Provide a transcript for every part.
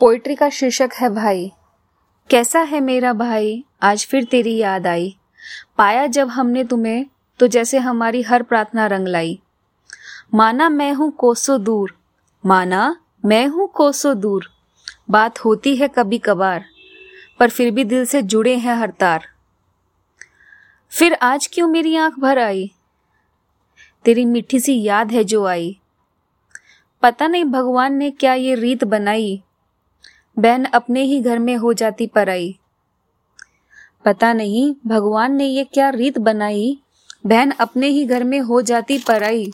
Poetry का शीर्षक है, भाई, कैसा है मेरा भाई? आज फिर तेरी याद आई। पाया जब हमने तुम्हें तो जैसे हमारी हर प्रार्थना रंग लाई। माना मैं हूँ कोसो दूर, माना मैं हूँ कोसो दूर। बात होती है कभी कभार, पर फिर भी दिल से जुड़े हैं हर तार। फिर आज क्यों मेरी आँख भर आई? तेरी मीठी सी याद है जो आई। पता नहीं भगवान ने क्या ये रीत बनाई बहन अपने ही घर में हो जाती पराई। पता नहीं, भगवान ने ये क्या रीत बनाई? बहन अपने ही घर में हो जाती पराई।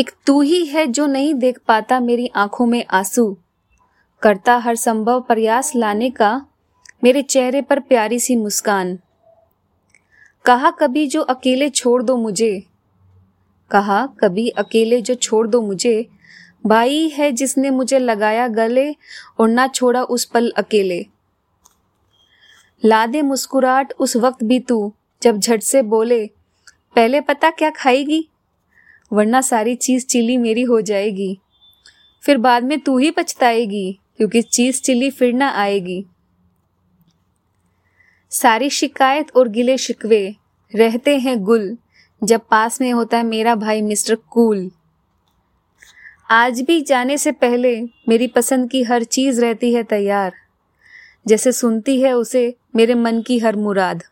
एक तू ही है जो नहीं देख पाता मेरी आँखों में आँसू। करता हर संभव प्रयास लाने का मेरे चेहरे पर प्यारी सी मुस्कान। कहा कभी जो अकेले छोड़ दो मुझे? कहा कभी अकेले जो छोड़ दो मुझे भाई है जिसने मुझे लगाया गले और ना छोड़ा उस पल अकेले। ला दे मुस्कुराहट उस वक्त भी तू, जब झट से बोले, पहले पता क्या खाएगी? वरना सारी चीज़ चिली मेरी हो जाएगी। फिर बाद में तू ही पछताएगी, क्योंकि चीज़ चिली फिर ना आएगी। सारी शिकायत और गिले शिकवे, रहते हैं गुल, जब पास में होता है मेरा भाई मिस्टर कूल। आज भी जाने से पहले मेरी पसंद की हर चीज़ रहती है तैयार। जैसे सुनती है उसे मेरे मन की हर मुराद।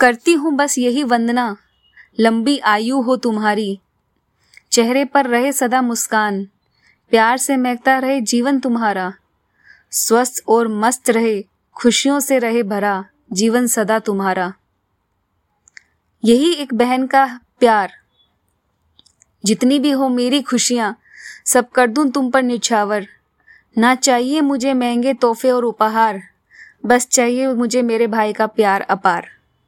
करती हूँ बस यही वंदना, लंबी आयु हो तुम्हारी। चेहरे पर रहे सदा मुस्कान, प्यार से महकता रहे जीवन तुम्हारा। स्वस्थ और मस्त रहे, खुशियों से रहे भरा जीवन सदा तुम्हारा। यही एक बहन का प्यार। जितनी भी हो मेरी खुशियाँ, सब कर दूँ तुम पर निछावर। ना चाहिए मुझे महँगे तोहफे और उपहार, बस चाहिए मुझे मेरे भाई का प्यार अपार।